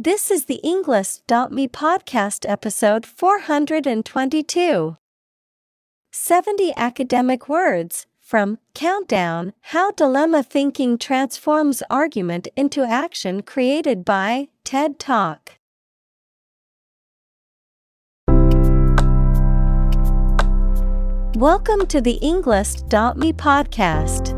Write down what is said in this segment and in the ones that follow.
This is the Englist.me podcast episode 422. 70 academic words from Countdown How Dilemma Thinking Transforms Argument into Action created by TED Talk. Welcome to the Englist.me podcast.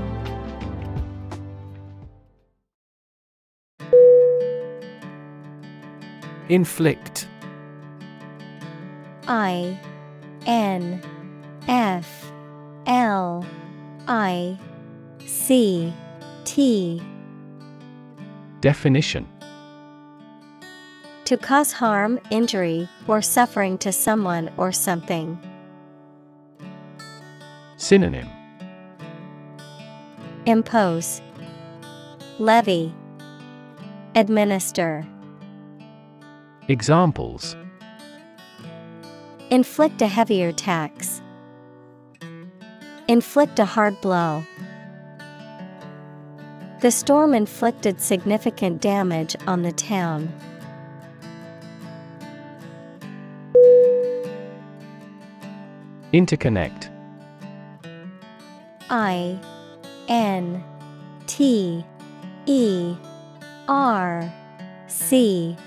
Inflict. I N F L I C T. Definition. To cause harm, injury, or suffering to someone or something. Synonym. Impose, Levy, Administer. Examples Inflict a heavier tax. Inflict a hard blow. The storm inflicted significant damage on the town. Interconnect I N T E R C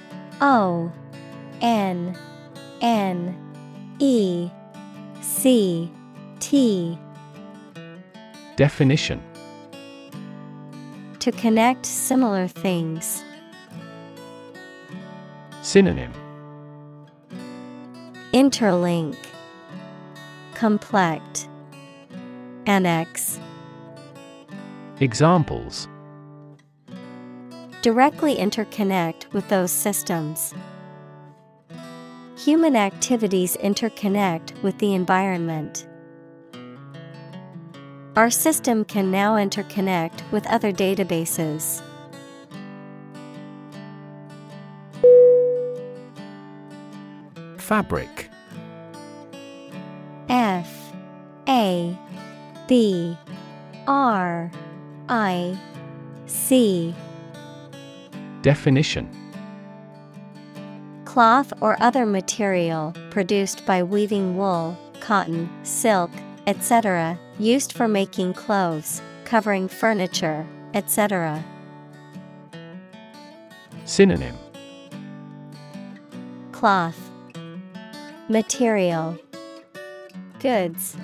O N N E C T. Definition. To connect similar things. Synonym. Interlink. Complect Annex. Examples. Directly interconnect with those systems. Human activities interconnect with the environment. Our system can now interconnect with other databases. Fabric. F. A. B. R. I. C. Definition Cloth or other material produced by weaving wool, cotton, silk, etc., used for making clothes, covering furniture, etc. Synonym. Cloth. Material. Goods.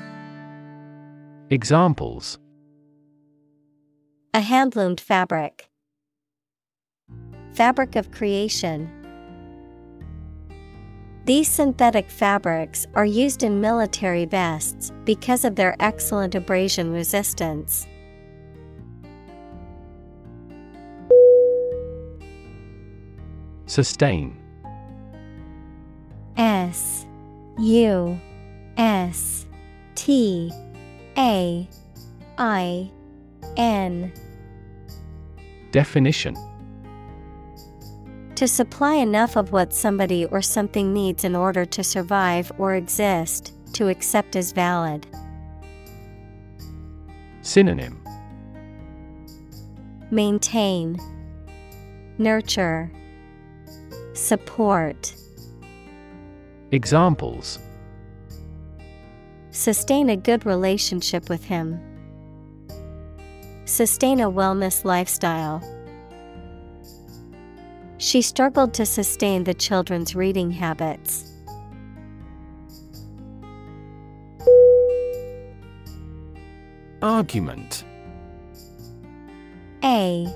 Examples. A handloomed fabric. Fabric of creation These synthetic fabrics are used in military vests because of their excellent abrasion resistance. Sustain. S U S T A I N. Definition To supply enough of what somebody or something needs in order to survive or exist, to accept as valid. Synonym Maintain, Nurture, Support. Examples Sustain a good relationship with him. Sustain a wellness lifestyle. She struggled to sustain the children's reading habits. Argument. A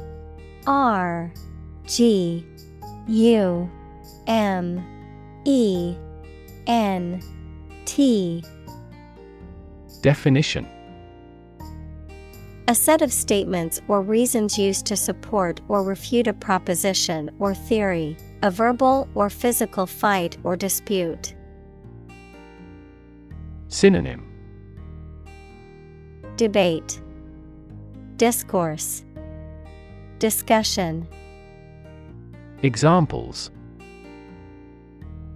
R G U M E N T. Definition A set of statements or reasons used to support or refute a proposition or theory, a verbal or physical fight or dispute. Synonym Debate, Discourse, Discussion. Examples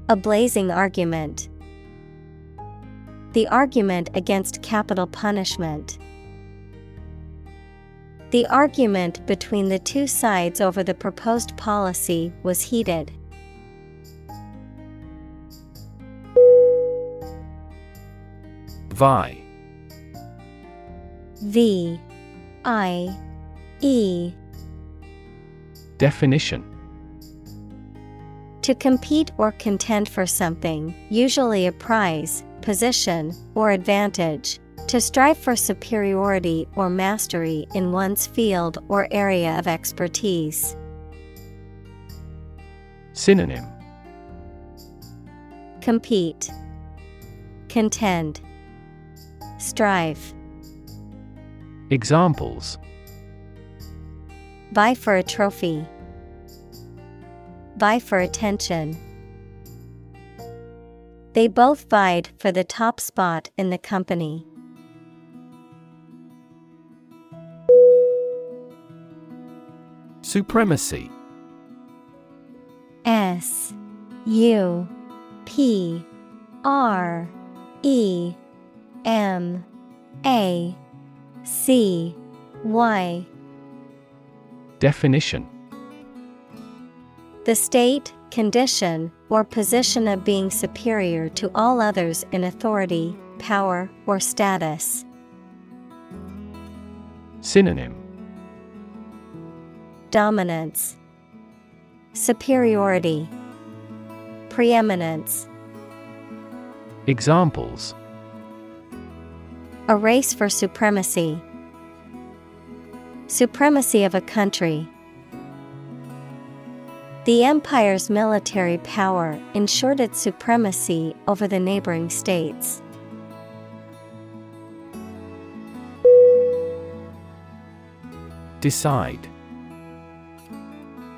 A blazing argument. The argument against capital punishment. The argument between the two sides over the proposed policy was heated. Vie. V. I. E. Definition. To compete or contend for something, usually a prize, position, or advantage. To strive for superiority or mastery in one's field or area of expertise. Synonym Compete, Contend, Strive. Examples Vie for a trophy. Vie for attention. They both vied for the top spot in the company. Supremacy. S U P R E M A C Y. Definition. The state, condition, or position of being superior to all others in authority, power, or status. Synonym Dominance, Superiority, Preeminence. Examples A race for supremacy. Supremacy of a country. The empire's military power ensured its supremacy over the neighboring states. Decide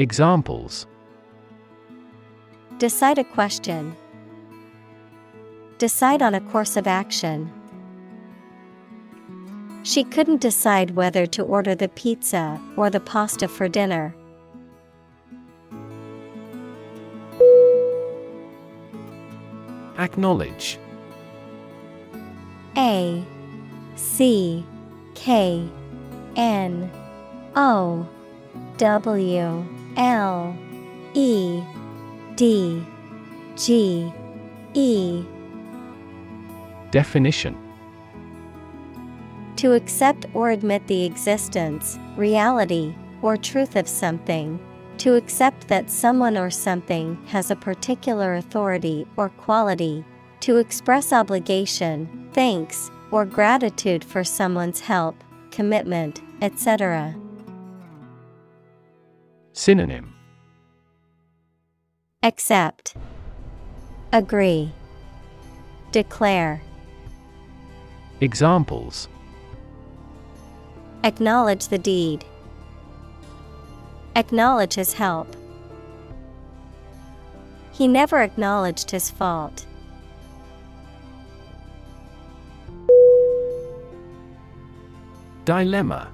Examples Decide a question. Decide on a course of action. She couldn't decide whether to order the pizza or the pasta for dinner. Acknowledge A C K N O W L E D G E Definition To accept or admit the existence, reality, or truth of something. To accept that someone or something has a particular authority or quality. To express obligation, thanks, or gratitude for someone's help, commitment, etc. Synonym. Accept, Agree, Declare, Examples. Acknowledge the deed. Acknowledge his help. He never acknowledged his fault. Dilemma.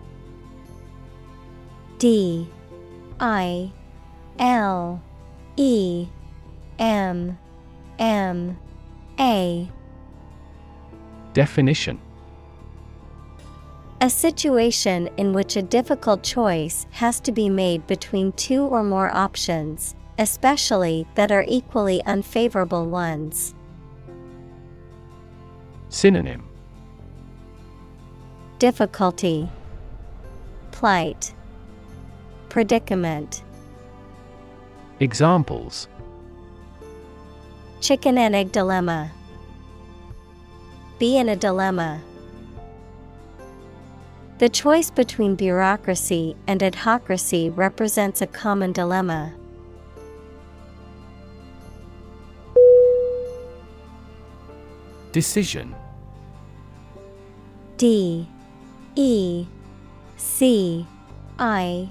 D I L E M M A. Definition. A situation in which a difficult choice has to be made between two or more options, especially that are equally unfavorable ones. Synonym. Difficulty, Plight, Predicament. Examples Chicken and egg dilemma. Be in a dilemma. The choice between bureaucracy and adhocracy represents a common dilemma. Decision D E C I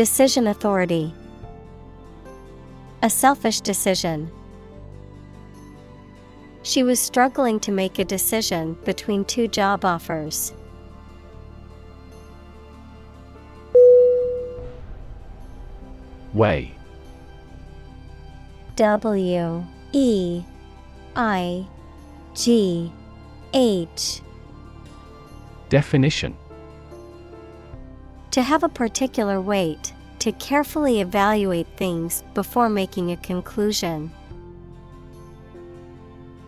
Decision authority A selfish decision. She was struggling to make a decision between two job offers. Weigh W E I G H Definition To have a particular weight, to carefully evaluate things before making a conclusion.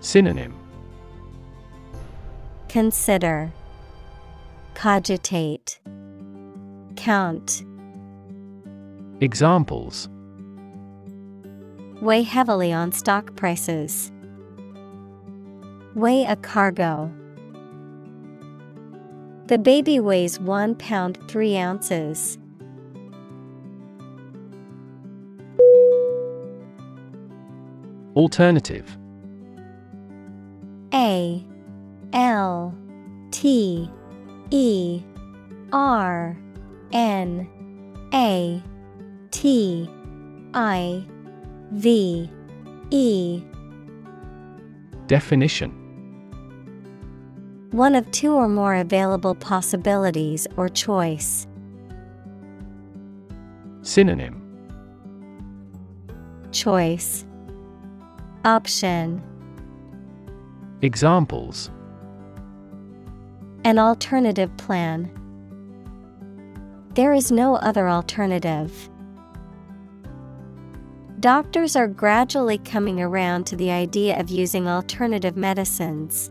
Synonym Consider, Cogitate, Count, Examples Weigh heavily on stock prices. Weigh a cargo. The baby weighs one pound three ounces. Alternative. A L T E R N A T I V E. Definition One of two or more available possibilities or choice. Synonym Choice Option Examples An alternative plan. There is no other alternative. Doctors are gradually coming around to the idea of using alternative medicines.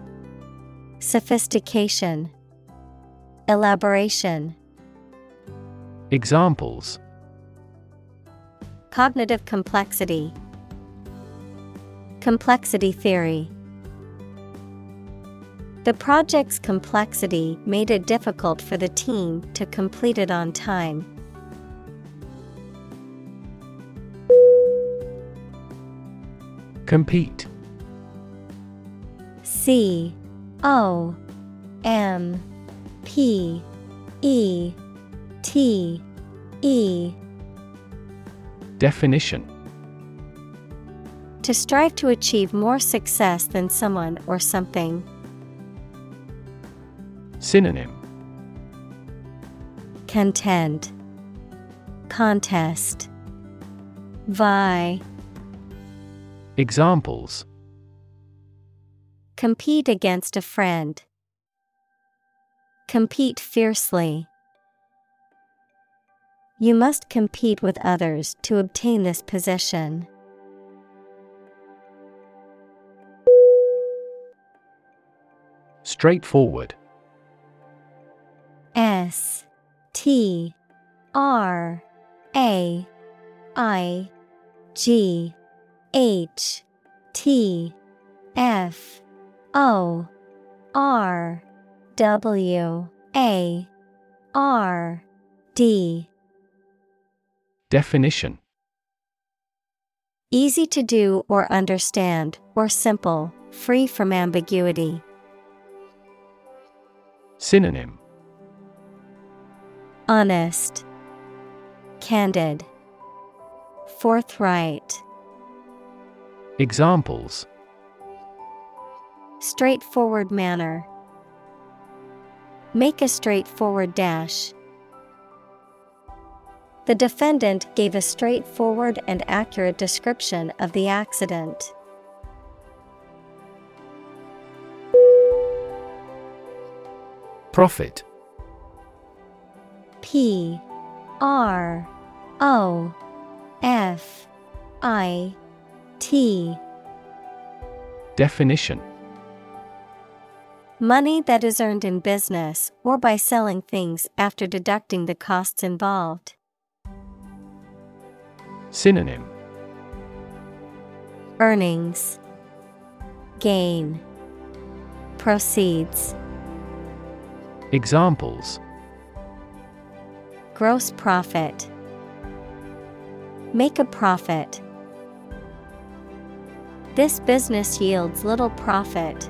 Sophistication, Elaboration, Examples. Cognitive complexity, Complexity theory. The project's complexity made it difficult for the team to complete it on time. Compete. C O M P E T E. Definition. To strive to achieve more success than someone or something. Synonym. Contend, Contest, Vie, Examples Compete against a friend. Compete fiercely. You must compete with others to obtain this position. Straightforward. S T R A I G H T F O R W A R D. Definition. Easy to do or understand, or simple, free from ambiguity. Synonym. Honest, Candid, Forthright. Examples Straightforward manner. Make a straightforward dash. The defendant gave a straightforward and accurate description of the accident. Profit P R O F I T Definition Money that is earned in business or by selling things after deducting the costs involved. Synonym Earnings, Gain, Proceeds, Examples Gross profit, Make a profit. This business yields little profit.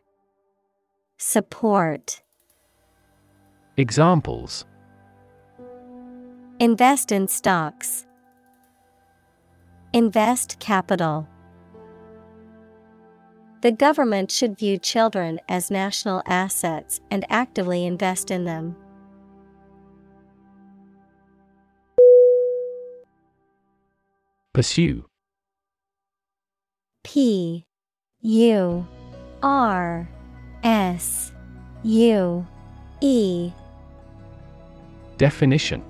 Support. Examples Invest in stocks. Invest capital. The government should view children as national assets and actively invest in them. Pursue P U R S U E. Definition.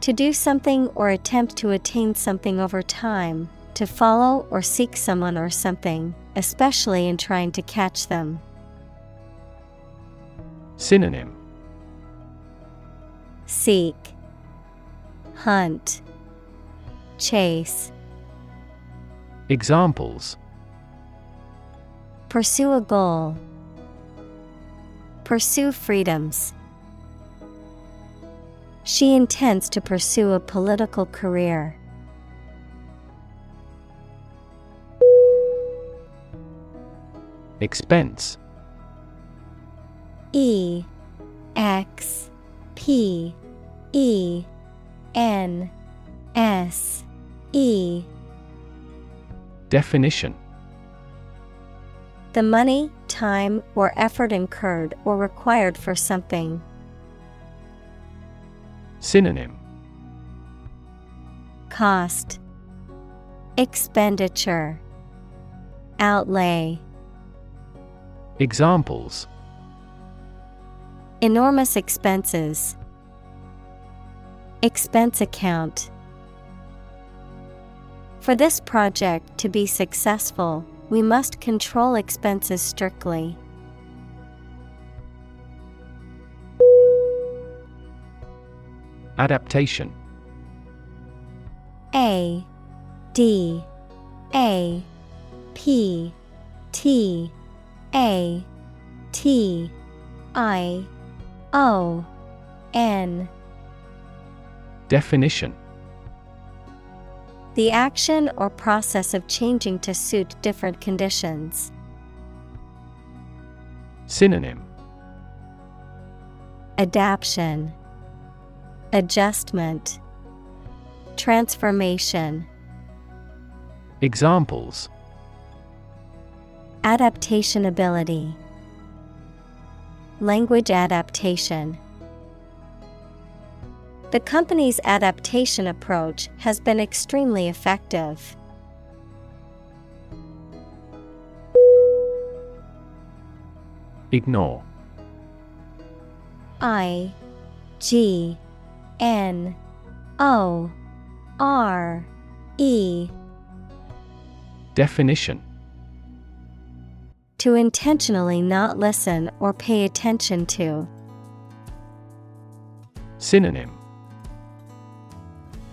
To do something or attempt to attain something over time, to follow or seek someone or something, especially in trying to catch them. Synonym. Seek, Hunt, Chase. Examples Pursue a goal. Pursue freedoms. She intends to pursue a political career. Expense E X P E N S E Definition The money, time, or effort incurred or required for something. Synonym Cost Expenditure Outlay Examples Enormous expenses. Expense account. For this project to be successful, we must control expenses strictly. Adaptation. A D A P T A T I O N. Definition The action or process of changing to suit different conditions. Synonym. Adaption. Adjustment. Transformation. Examples. Adaptation ability, Language adaptation. The company's adaptation approach has been extremely effective. Ignore. I G N O R E Definition To intentionally not listen or pay attention to. Synonym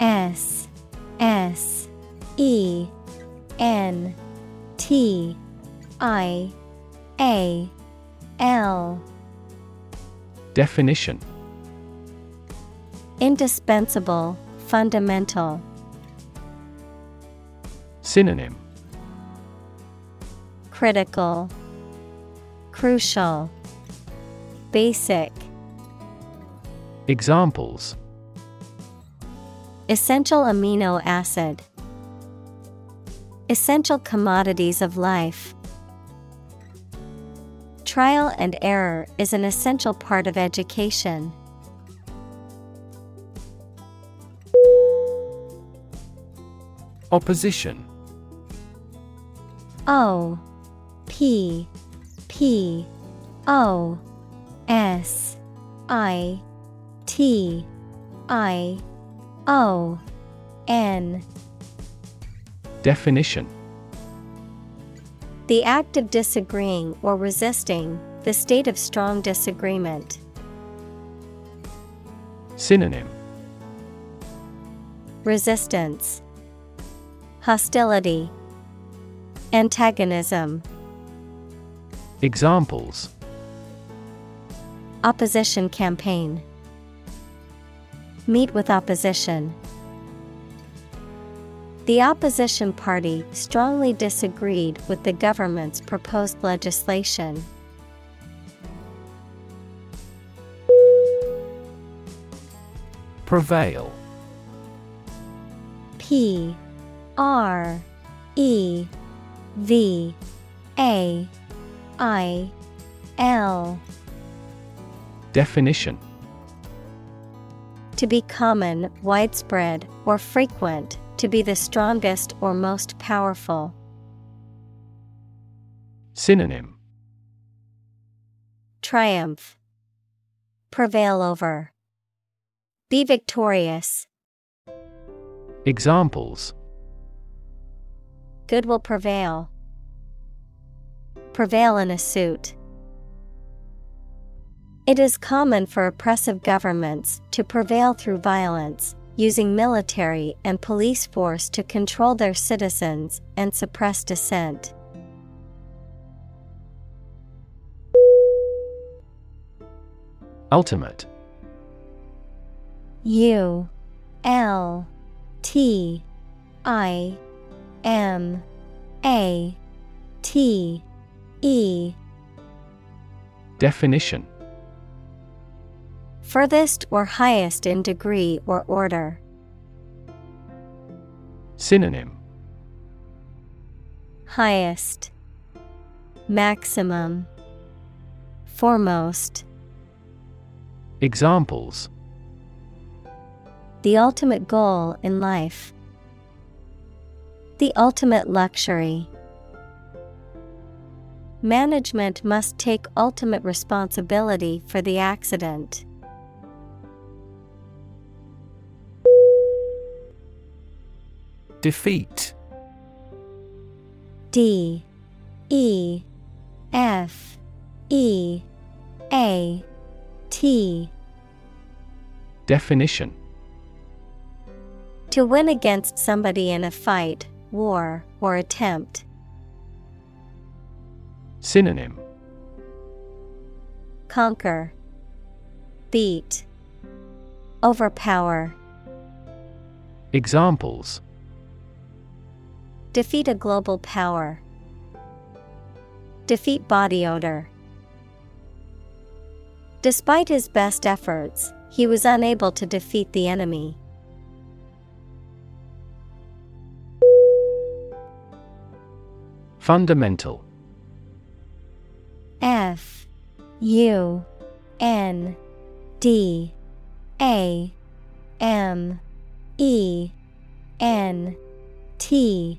S S E N T I A L. Definition. Indispensable, fundamental. Synonym. Critical, Crucial, Basic. Examples Essential amino acid. Essential commodities of life. Trial and error is an essential part of education. Opposition O P P O S I T I O N. Definition. The act of disagreeing or resisting, the state of strong disagreement. Synonym. Resistance, Hostility, Antagonism, Examples. Opposition campaign. Meet with opposition. The opposition party strongly disagreed with the government's proposed legislation. Prevail P R E V A I L Definition To be common, widespread, or frequent, to be the strongest or most powerful. Synonym Triumph. Prevail over. Be victorious. Examples Good will prevail. Prevail in a suit. It is common for oppressive governments to prevail through violence, using military and police force to control their citizens and suppress dissent. Ultimate. U L T I M A T E. Definition Furthest or highest in degree or order. Synonym Highest, Maximum, Foremost. Examples The ultimate goal in life. The ultimate luxury. Management must take ultimate responsibility for the accident. Defeat. D E F E A T. Definition. To win against somebody in a fight, war, or attempt. Synonym. Conquer, Beat, Overpower. Examples Defeat a global power. Defeat body odor. Despite his best efforts, he was unable to defeat the enemy. Fundamental F U N D A M E N T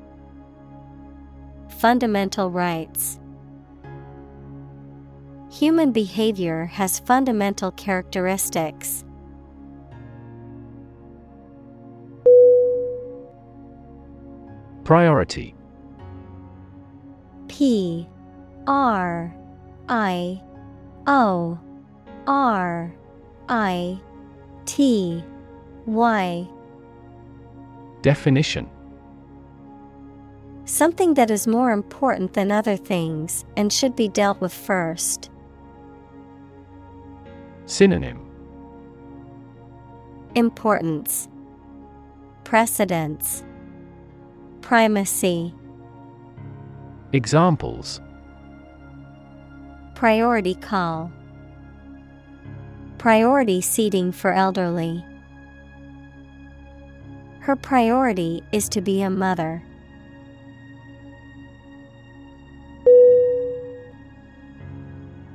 Fundamental rights. Human behavior has fundamental characteristics. Priority. P R I O R I T Y. Definition Something that is more important than other things and should be dealt with first. Synonym Importance Precedence Primacy Examples Priority call Priority seating for elderly. Her priority is to be a mother.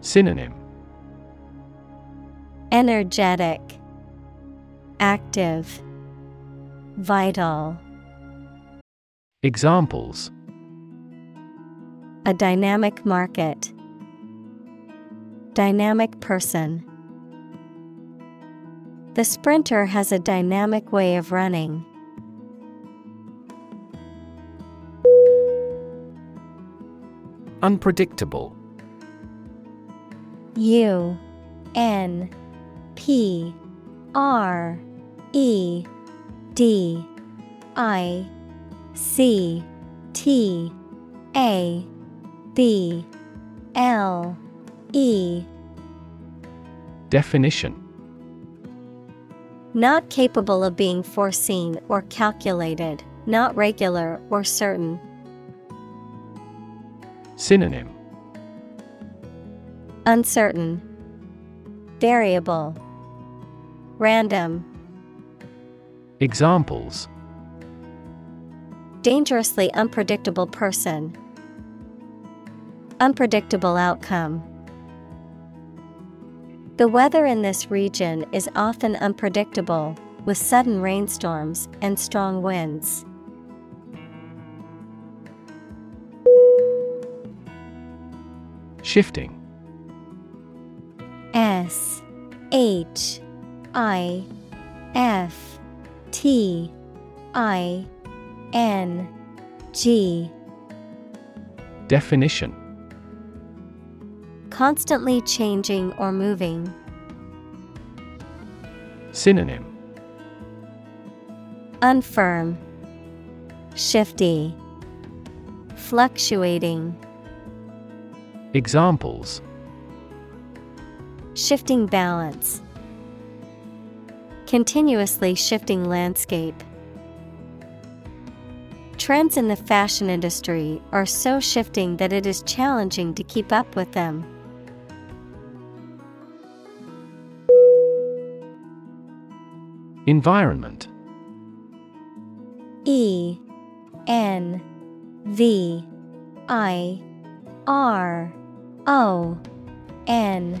Synonym Energetic, Active, Vital. Examples A dynamic market. Dynamic person. The sprinter has a dynamic way of running. Unpredictable U N P R E D I C T A B L E. Definition. Not capable of being foreseen or calculated, not regular or certain. Synonym Uncertain, Variable, Random, Examples Dangerously unpredictable person. Unpredictable outcome. The weather in this region is often unpredictable, with sudden rainstorms and strong winds. Shifting S H I F T I N G. Definition. Constantly changing or moving. Synonym. Unfirm, Shifty, Fluctuating. Examples Shifting balance. Continuously shifting landscape. Trends in the fashion industry are so shifting that it is challenging to keep up with them. Environment E N V I R O N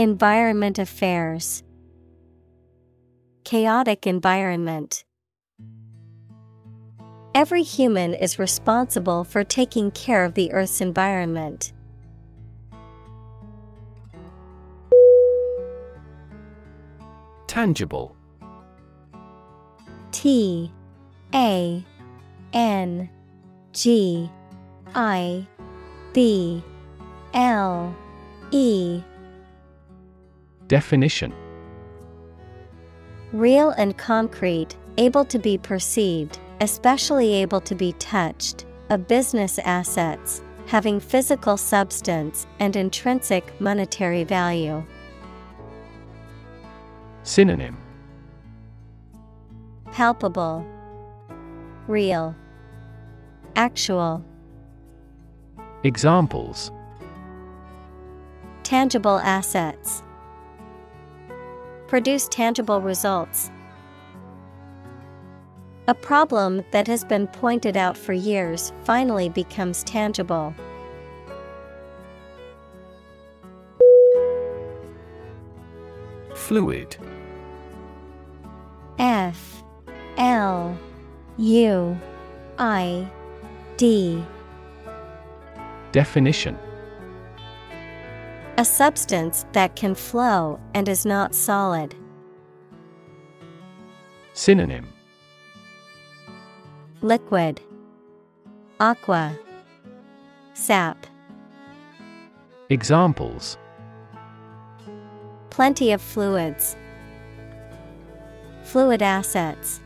Environment Affairs Chaotic environment. Every human is responsible for taking care of the Earth's environment. Tangible T A N G I B L E Definition Real and concrete, able to be perceived, especially able to be touched, of business assets, having physical substance and intrinsic monetary value. Synonym Palpable, Real, Actual. Examples Tangible assets. Produce tangible results. A problem that has been pointed out for years finally becomes tangible. Fluid F L U I D Definition A substance that can flow and is not solid. Synonym Liquid Aqua Sap Examples Plenty of fluids. Fluid assets.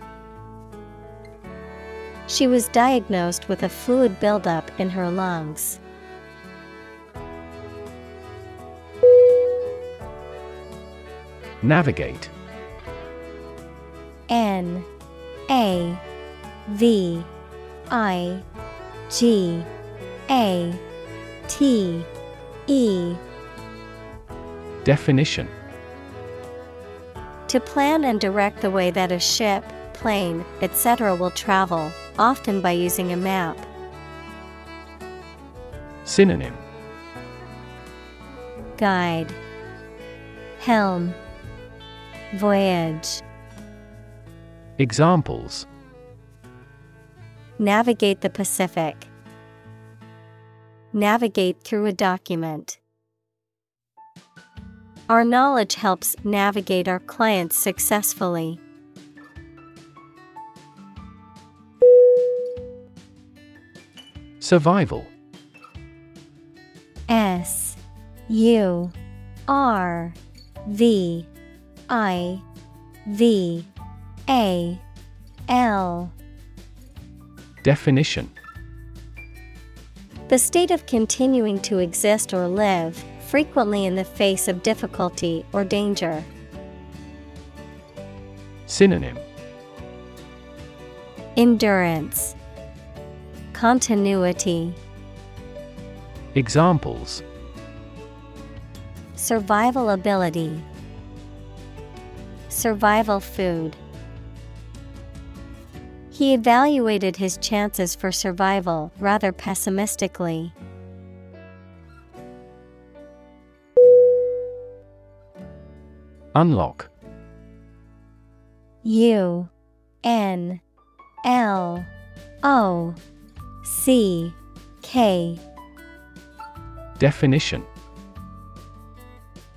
She was diagnosed with a fluid buildup in her lungs. Navigate. N A V I G A T E. Definition. To plan and direct the way that a ship, plane, etc. will travel, often by using a map. Synonym. Guide. Helm Voyage Examples Navigate the Pacific. Navigate through a document. Our knowledge helps navigate our clients successfully. Survival S U R V I V A L. Definition. The state of continuing to exist or live, frequently in the face of difficulty or danger. Synonym. Endurance. Continuity. Examples. Survival ability Survival food. He evaluated his chances for survival rather pessimistically. Unlock. U N L O C K. Definition.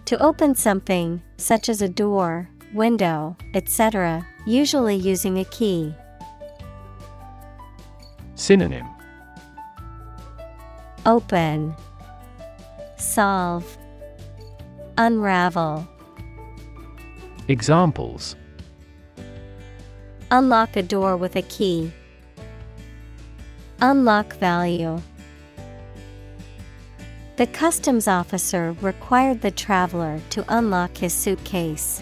To open something, such as a door, window, etc., usually using a key. Synonym Open, Solve, Unravel. Examples Unlock a door with a key. Unlock value. The customs officer required the traveler to unlock his suitcase.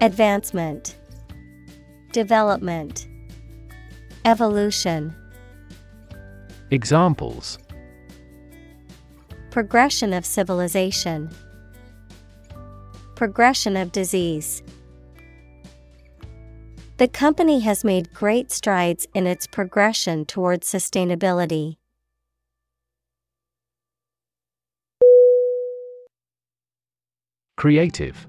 Advancement, Development, Evolution, Examples Progression of civilization, Progression of disease. The company has made great strides in its progression towards sustainability. Creative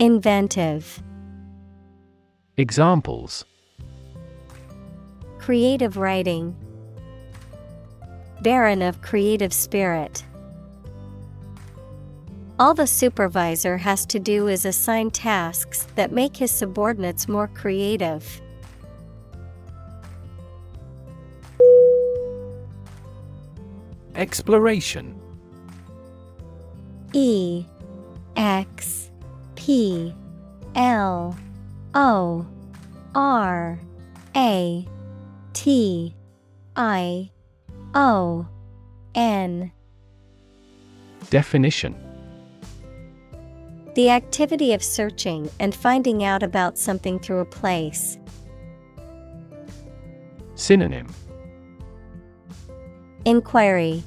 Inventive. Examples Creative writing, Barren of creative spirit. All the supervisor has to do is assign tasks that make his subordinates more creative. Exploration E X P L O R A T I O N Definition. The activity of searching and finding out about something through a place. Synonym. Inquiry.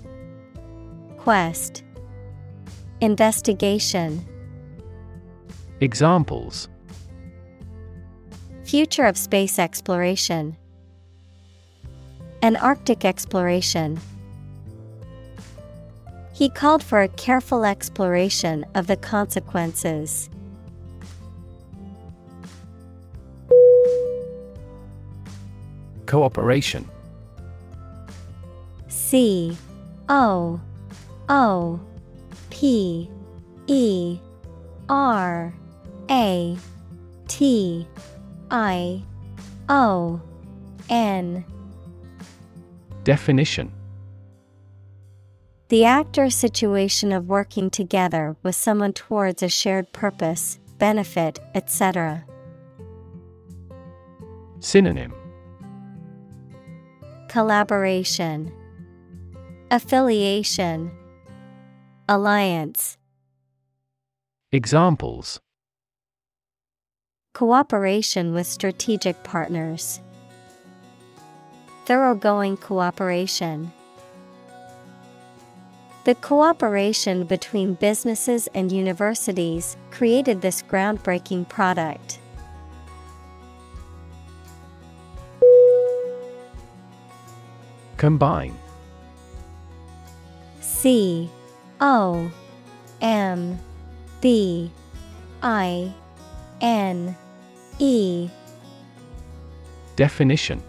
Quest. Investigation Examples. Future of space exploration. An Arctic exploration. He called for a careful exploration of the consequences. Cooperation. C O O P E R A T I O N. Definition. The act or situation of working together with someone towards a shared purpose, benefit, etc. Synonym. Collaboration, Affiliation, Alliance, Examples Cooperation with strategic partners, Thoroughgoing cooperation. The cooperation between businesses and universities created this groundbreaking product. Combine C O M B I N E Definition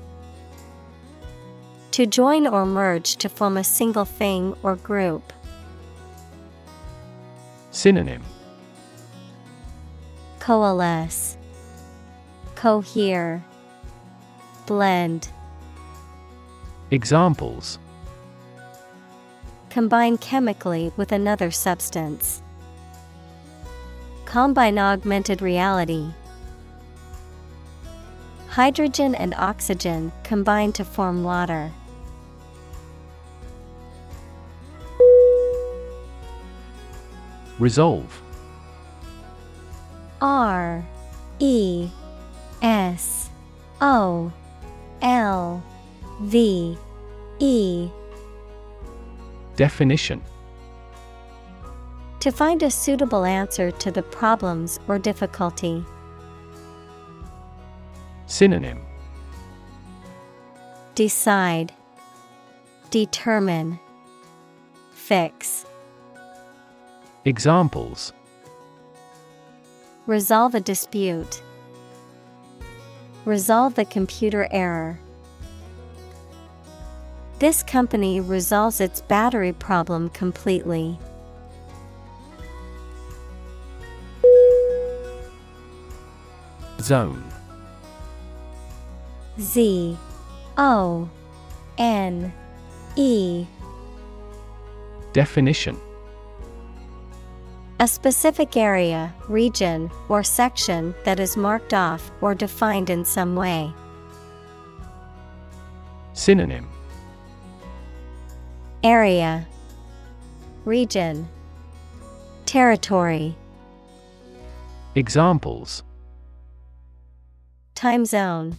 To join or merge to form a single thing or group. Synonym Coalesce, Cohere, Blend. Examples Combine chemically with another substance. Combine augmented reality. Hydrogen and oxygen combine to form water. Resolve R E S O L V E Definition To find a suitable answer to the problems or difficulty. Synonym Decide, Determine, Fix. Examples Resolve a dispute. Resolve the computer error. This company resolves its battery problem completely. Zone. Z O N E. Definition. A specific area, region, or section that is marked off or defined in some way. Synonym. Area. Region. Territory. Examples Time zone.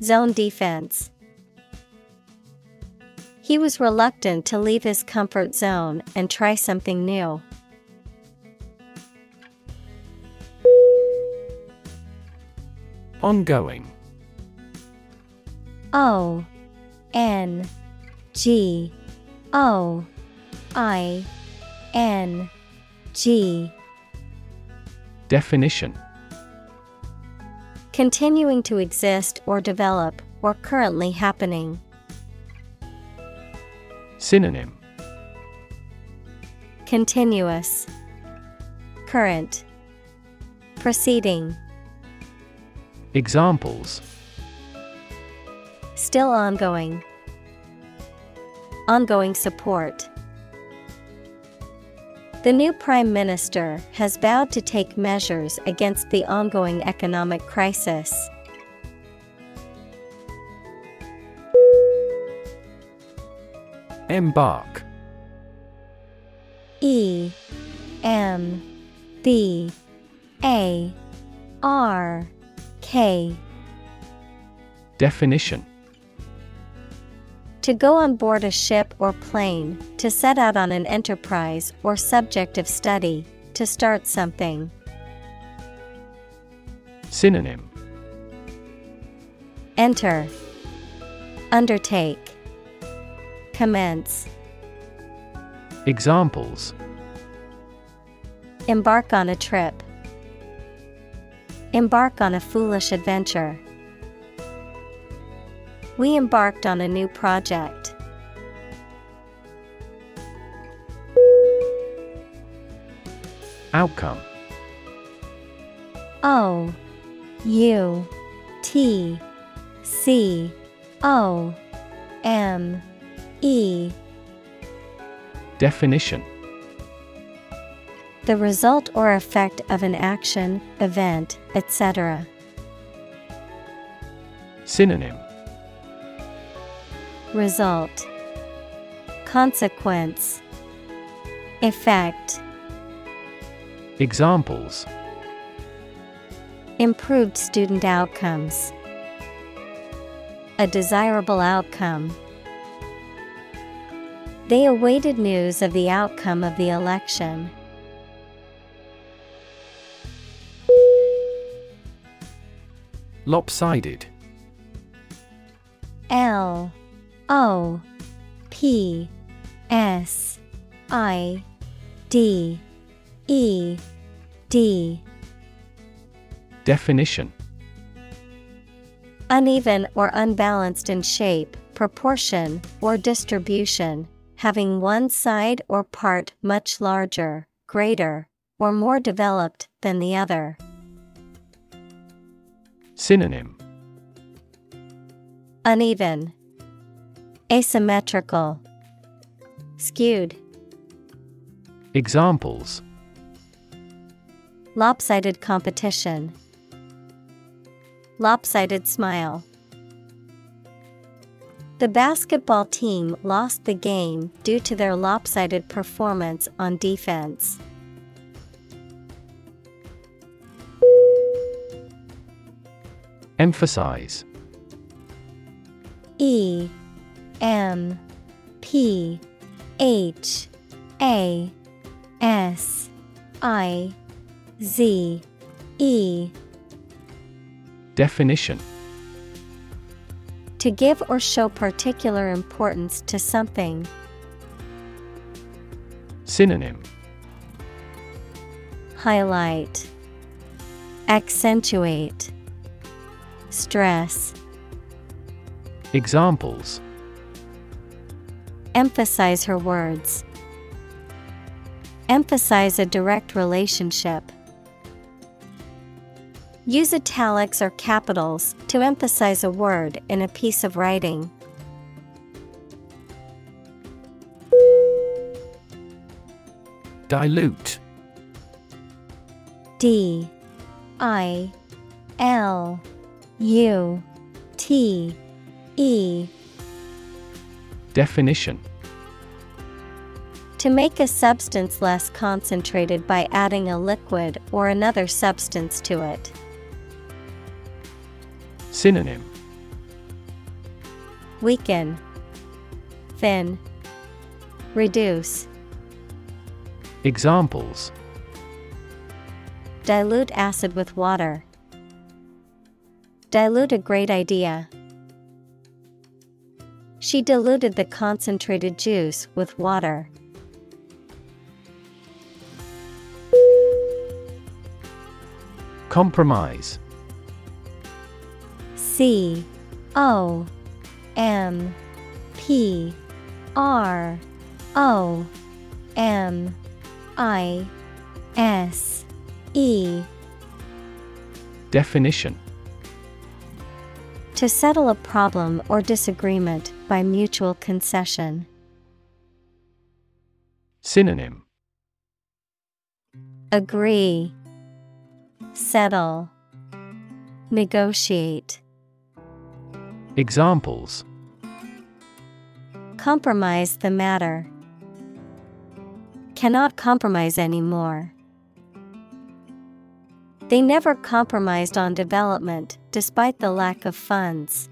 Zone defense. He was reluctant to leave his comfort zone and try something new. Ongoing. O N G O I N G. Definition Continuing to exist or develop, or currently happening. Synonym Continuous Current Proceeding Examples Still ongoing. Ongoing support. The new Prime Minister has vowed to take measures against the ongoing economic crisis. Embark. E M B A R K. Definition To go on board a ship or plane, to set out on an enterprise or subject of study, to start something. Synonym. Enter, Undertake, Commence, Examples. Embark on a trip, Embark on a foolish adventure. We embarked on a new project. Outcome O U T C O M E Definition The result or effect of an action, event, etc. Synonym Result Consequence Effect Examples Improved student outcomes. A desirable outcome. They awaited news of the outcome of the election. Lopsided L O P S I D E D. Definition. Uneven or unbalanced in shape, proportion, or distribution, having one side or part much larger, greater, or more developed than the other. Synonym. Uneven, Asymmetrical, Skewed, Examples Lopsided competition. lopsided smile. The basketball team lost the game due to their lopsided performance on defense. Emphasize E M P H A S I Z E. Definition. To give or show particular importance to something. Synonym. Highlight. Accentuate. Stress. Examples Emphasize her words. Emphasize a direct relationship. Use italics or capitals to emphasize a word in a piece of writing. Dilute D I L U T E Definition To make a substance less concentrated by adding a liquid or another substance to it. Synonym Weaken, Thin, Reduce. Examples Dilute acid with water. Dilute a great idea. She diluted the concentrated juice with water. Compromise. C O M P R O M I S E. Definition To settle a problem or disagreement by mutual concession. Synonym Agree, Settle, Negotiate. Examples Compromise the matter. Cannot compromise anymore. They never compromised on development despite the lack of funds.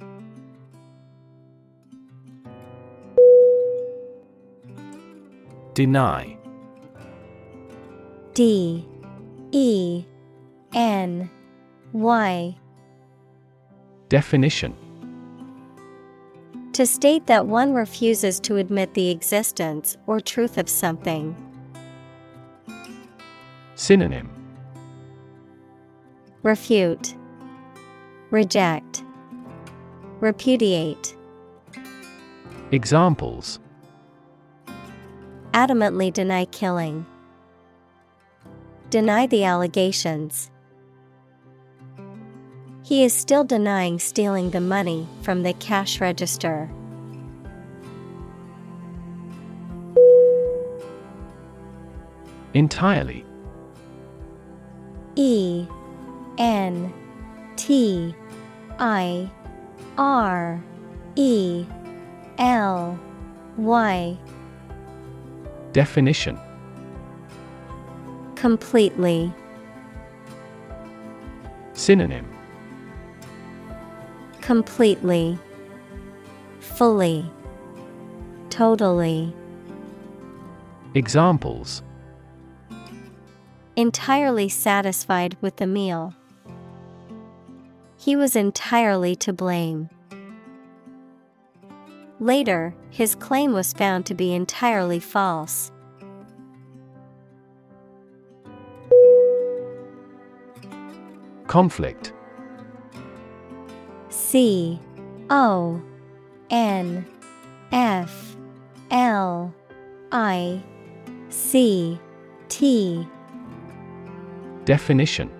Deny. D. E. N. Y. Definition. To state that one refuses to admit the existence or truth of something. Synonym Refute, Reject, Repudiate. Examples Adamantly deny killing. Deny the allegations. He is still denying stealing the money from the cash register. Entirely E N T I R E L Y Definition Completely. Synonym Completely. Fully. Totally. Examples Entirely satisfied with the meal. He was entirely to blame. Later, his claim was found to be entirely false. Conflict C O N F L I C T Definition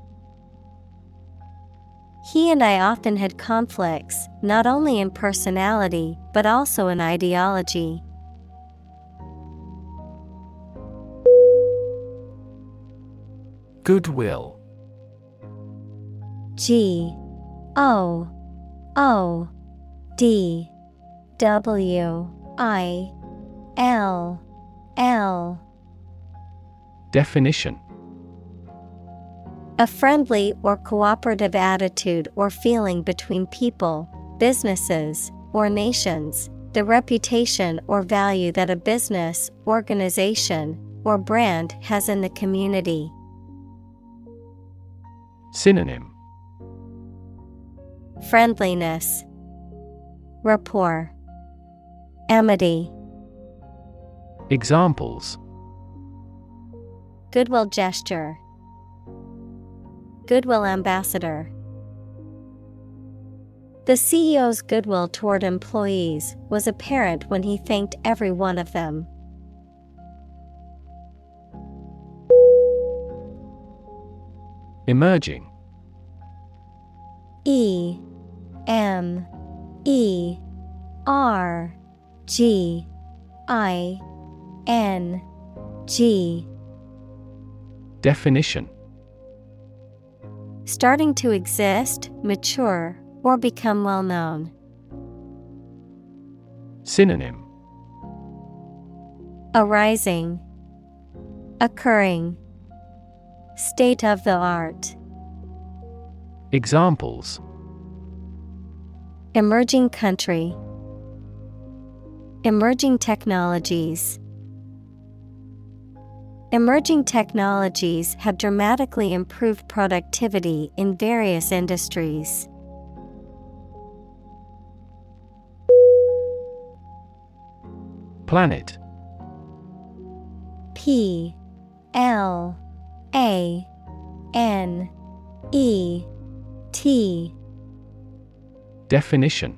He and I often had conflicts, not only in personality, but also in ideology. Goodwill. G O O D W I L L. Definition A friendly or cooperative attitude or feeling between people, businesses, or nations, the reputation or value that a business, organization, or brand has in the community. Synonym. Friendliness, Rapport, Amity, Examples. Goodwill gesture, Goodwill ambassador. The CEO's goodwill toward employees was apparent when he thanked every one of them. Emerging E M E R G I N G Definition Starting to exist, mature, or become well known. Synonym Arising, Occurring, State of the art. Examples Emerging country, Emerging technologies. Emerging technologies have dramatically improved productivity in various industries. Planet. P L A N E T. Definition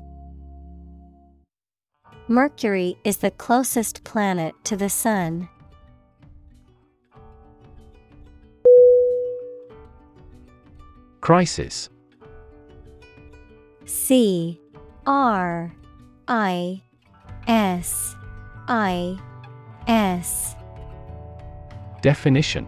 Mercury is the closest planet to the Sun. Crisis. C. R. I. S. I. S. Definition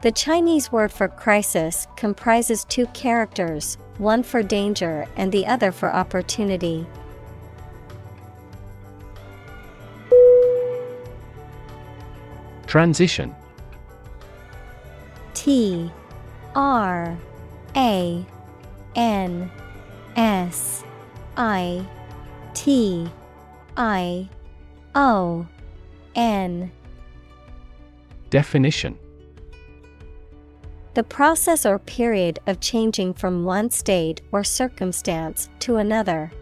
The Chinese word for crisis comprises two characters, one for danger and the other for opportunity. Transition. T R A N S I T I O N. Definition The process or period of changing from one state or circumstance to another.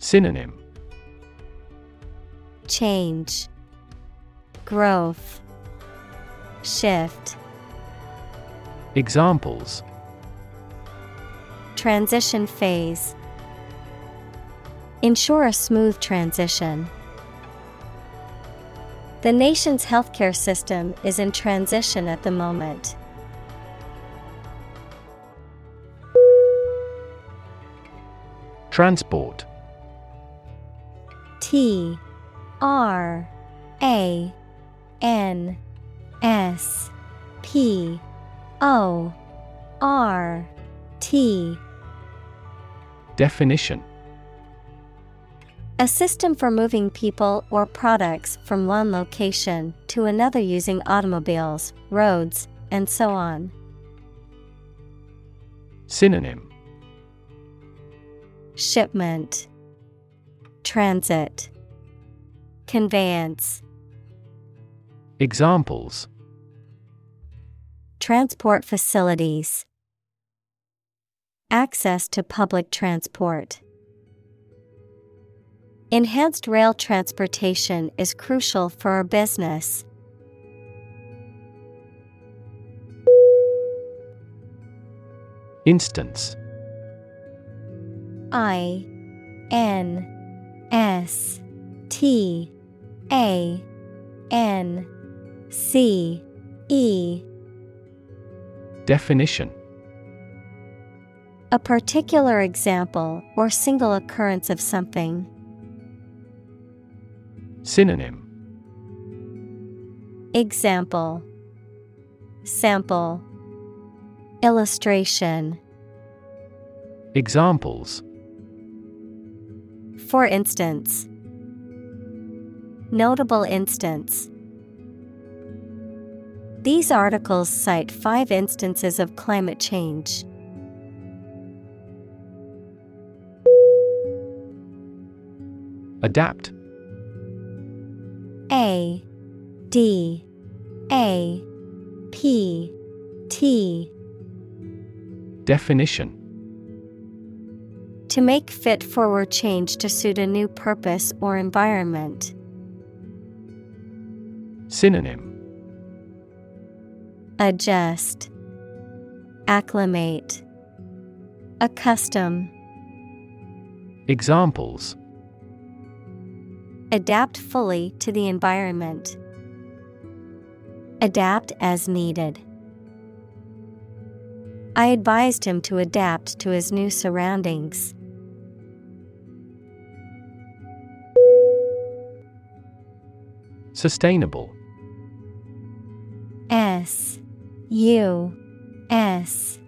Synonym Change, Growth, Shift, Examples Transition phase. Ensure a smooth transition. The nation's healthcare system is in transition at the moment. Transport. T R A N S P O R T. Definition A system for moving people or products from one location to another using automobiles, roads, and so on. Synonym. Shipment. Transit. Conveyance. Examples. Transport facilities. Access to public transport. Enhanced rail transportation is crucial for our business. Instance I N S T A N C E Definition A particular example or single occurrence of something. Synonym. Example. Sample. Illustration. Examples. For instance, Notable instance. These articles cite five instances of climate change. Adapt A D A P T. Definition. To make fit forward change to suit a new purpose or environment. Synonym. Adjust, Acclimate, Accustom. Examples Adapt fully to the environment. Adapt as needed. I advised him to adapt to his new surroundings. Sustainable S U S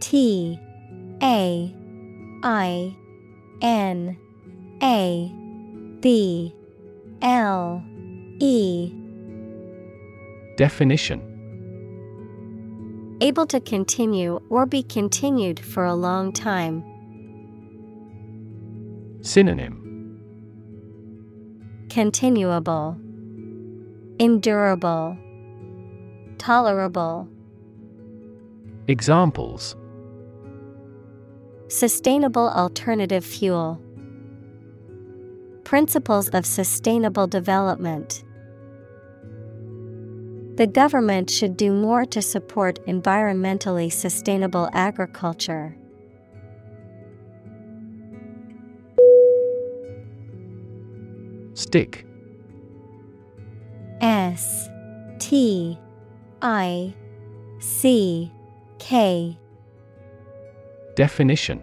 T A I N A B L E Definition Able to continue or be continued for a long time. Synonym Continuable, Endurable, Tolerable. Examples Sustainable alternative fuel. Principles of sustainable development. The government should do more to support environmentally sustainable agriculture. Stick S T I C K Definition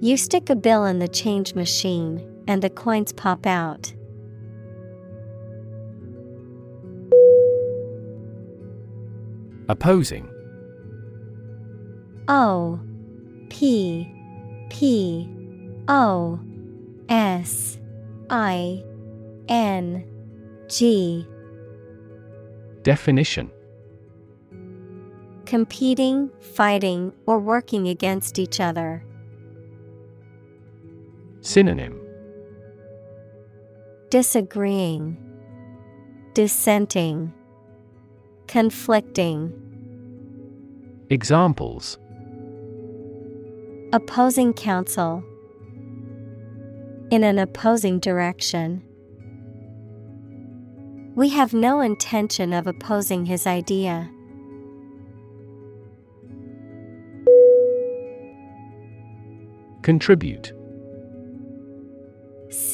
You stick a bill in the change machine, and the coins pop out. Opposing O P P O S I N G Definition Competing, fighting, or working against each other. Synonym Disagreeing, Dissenting, Conflicting. Examples. Opposing counsel. in an opposing direction. We have no intention of opposing his idea. Contribute.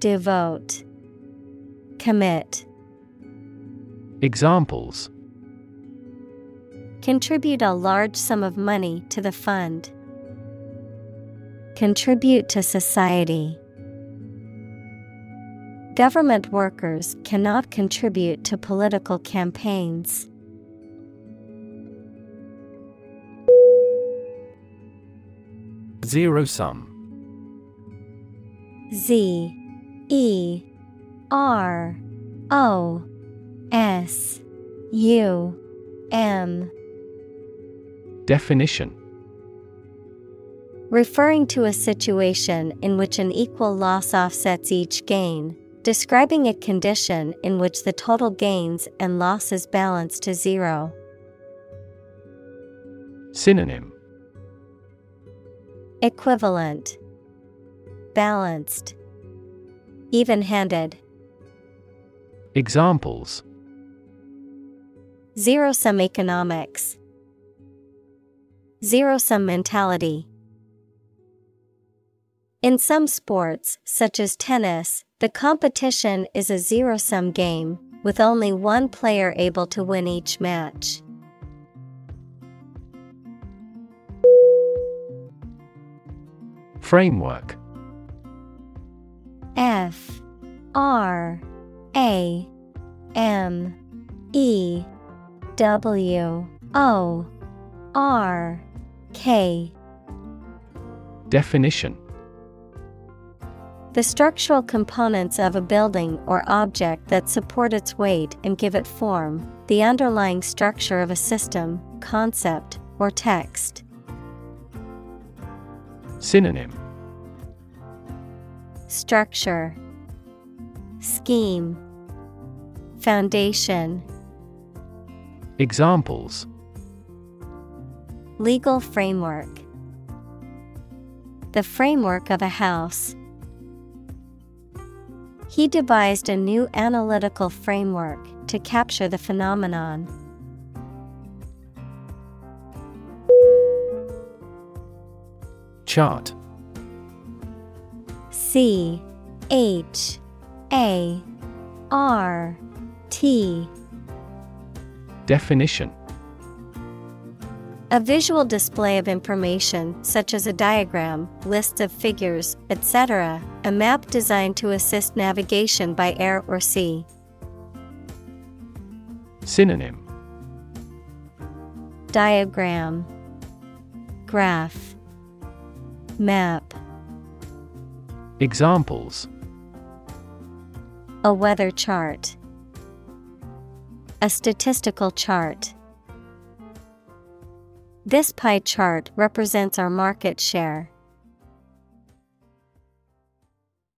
Devote, Commit. Examples Contribute a large sum of money to the fund. Contribute to society. Government workers cannot contribute to political campaigns. Zero sum. Z E R O S U M. Definition. Referring to a situation in which an equal loss offsets each gain, describing a condition in which the total gains and losses balance to zero. Synonym. Equivalent, Balanced, Even handed. Examples Zero sum economics, Zero sum mentality. In some sports, such as tennis, the competition is a zero sum game, with only one player able to win each match. Framework F R A M E W O R K. Definition. The structural components of a building or object that support its weight and give it form, the underlying structure of a system, concept, or text. Synonym Structure Scheme Foundation Examples Legal framework The framework of a house. He devised a new analytical framework to capture the phenomenon. Chart C H A R T. Definition. A visual display of information such as a diagram, lists of figures, etc., a map designed to assist navigation by air or sea. Synonym. Diagram. Graph. Map Examples. A weather chart. A statistical chart. This pie chart represents our market share.